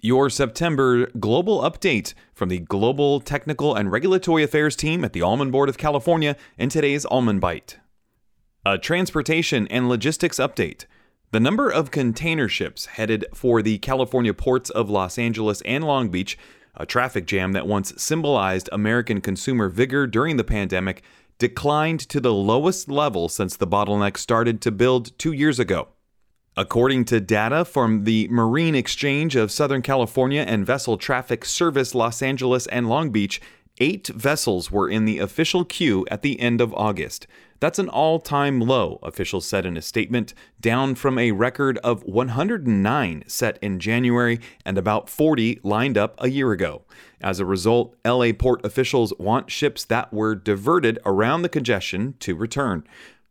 Your September global update from the Global Technical and Regulatory Affairs team at the Almond Board of California in today's Almond Bite. A transportation and logistics update. The number of container ships headed for the California ports of Los Angeles and Long Beach, a traffic jam that once symbolized American consumer vigor during the pandemic, declined to the lowest level since the bottleneck started to build two years ago. According to data from the Marine Exchange of Southern California and Vessel Traffic Service Los Angeles and Long Beach, eight vessels were in the official queue at the end of August. That's an all time low, officials said in a statement, down from a record of 109 set in January and about 40 lined up a year ago. As a result, LA port officials want ships that were diverted around the congestion to return.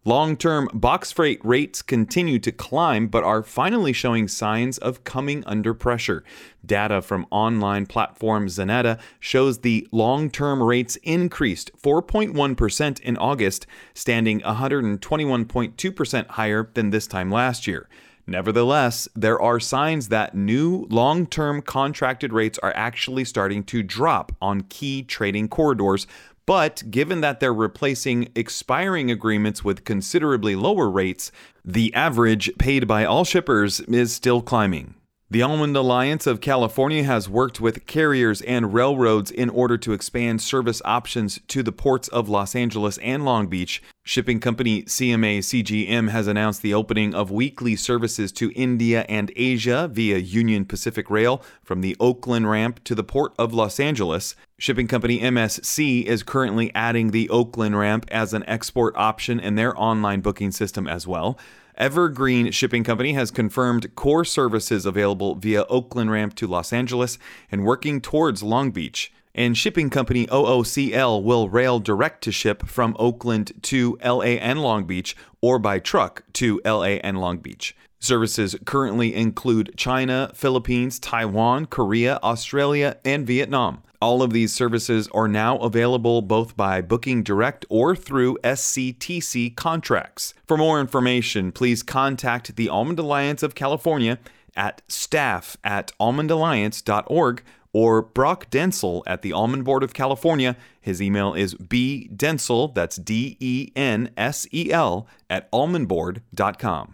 Long term box freight rates continue to climb, but are finally showing signs of coming under pressure. Data from online platform Xeneta shows the long term rates increased 4.1% in August, standing 121.2% higher than this time last year. Nevertheless, there are signs that new long term contracted rates are actually starting to drop on key trading corridors, but given that they're replacing expiring agreements with considerably lower rates, the average paid by all shippers is still climbing. The Almond Alliance of California has worked with carriers and railroads in order to expand service options to the ports of Los Angeles and Long Beach. Shipping company CMA CGM has announced the opening of weekly services to India and Asia via Union Pacific Rail from the Oakland ramp to the port of Los Angeles. Shipping company MSC is currently adding the Oakland ramp as an export option in their online booking system as well. Evergreen Shipping Company has confirmed core services available via Oakland Ramp to Los Angeles and working towards Long Beach. And shipping company OOCL will rail direct to ship from Oakland to LA and Long Beach or by truck to LA and Long Beach. Services currently include China, Philippines, Taiwan, Korea, Australia, and Vietnam. All of these services are now available both by booking direct or through SCTC contracts. For more information, please contact the Almond Alliance of California at staff at almondalliance.org or Brock Densel at the Almond Board of California. His email is bdensel, that's D E N S E L, at almondboard.com.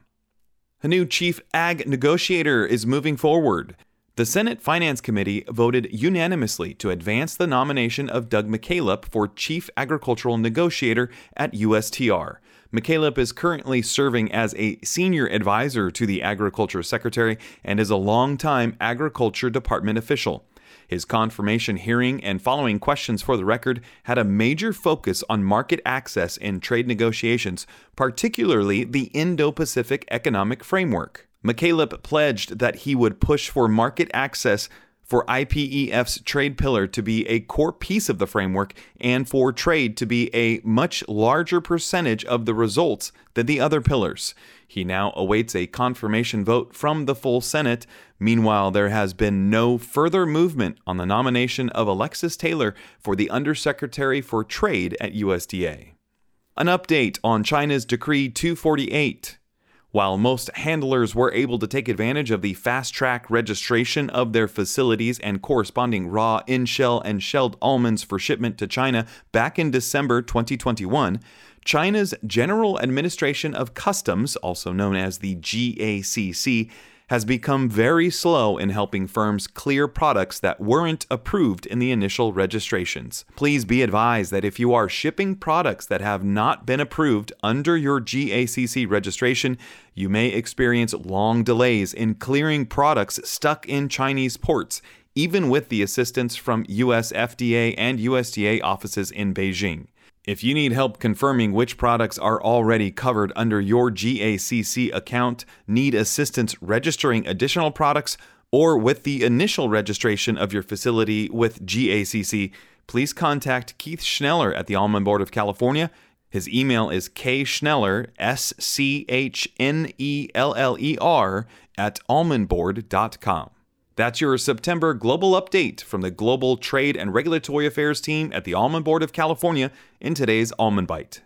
A new chief ag negotiator is moving forward. The Senate Finance Committee voted unanimously to advance the nomination of Doug McKalip for Chief Agricultural Negotiator at USTR. McKalip is currently serving as a senior advisor to the Agriculture Secretary and is a longtime Agriculture Department official. His confirmation hearing and following questions for the record had a major focus on market access in trade negotiations, particularly the Indo Pacific Economic Framework. McKalip pledged that he would push for market access for IPEF's trade pillar to be a core piece of the framework and for trade to be a much larger percentage of the results than the other pillars. He now awaits a confirmation vote from the full Senate. Meanwhile, there has been no further movement on the nomination of Alexis Taylor for the Undersecretary for Trade at USDA. An update on China's Decree 248. While most handlers were able to take advantage of the fast track registration of their facilities and corresponding raw, in shell, and shelled almonds for shipment to China back in December 2021, China's General Administration of Customs, also known as the GACC, has become very slow in helping firms clear products that weren't approved in the initial registrations. Please be advised that if you are shipping products that have not been approved under your GACC registration, you may experience long delays in clearing products stuck in Chinese ports, even with the assistance from US FDA and USDA offices in Beijing. If you need help confirming which products are already covered under your GACC account, need assistance registering additional products, or with the initial registration of your facility with GACC, please contact Keith Schneller at the Almond Board of California. His email is kschneller, S C H N E L L E R, at almondboard.com. That's your September global update from the Global Trade and Regulatory Affairs team at the Almond Board of California in today's Almond Bite.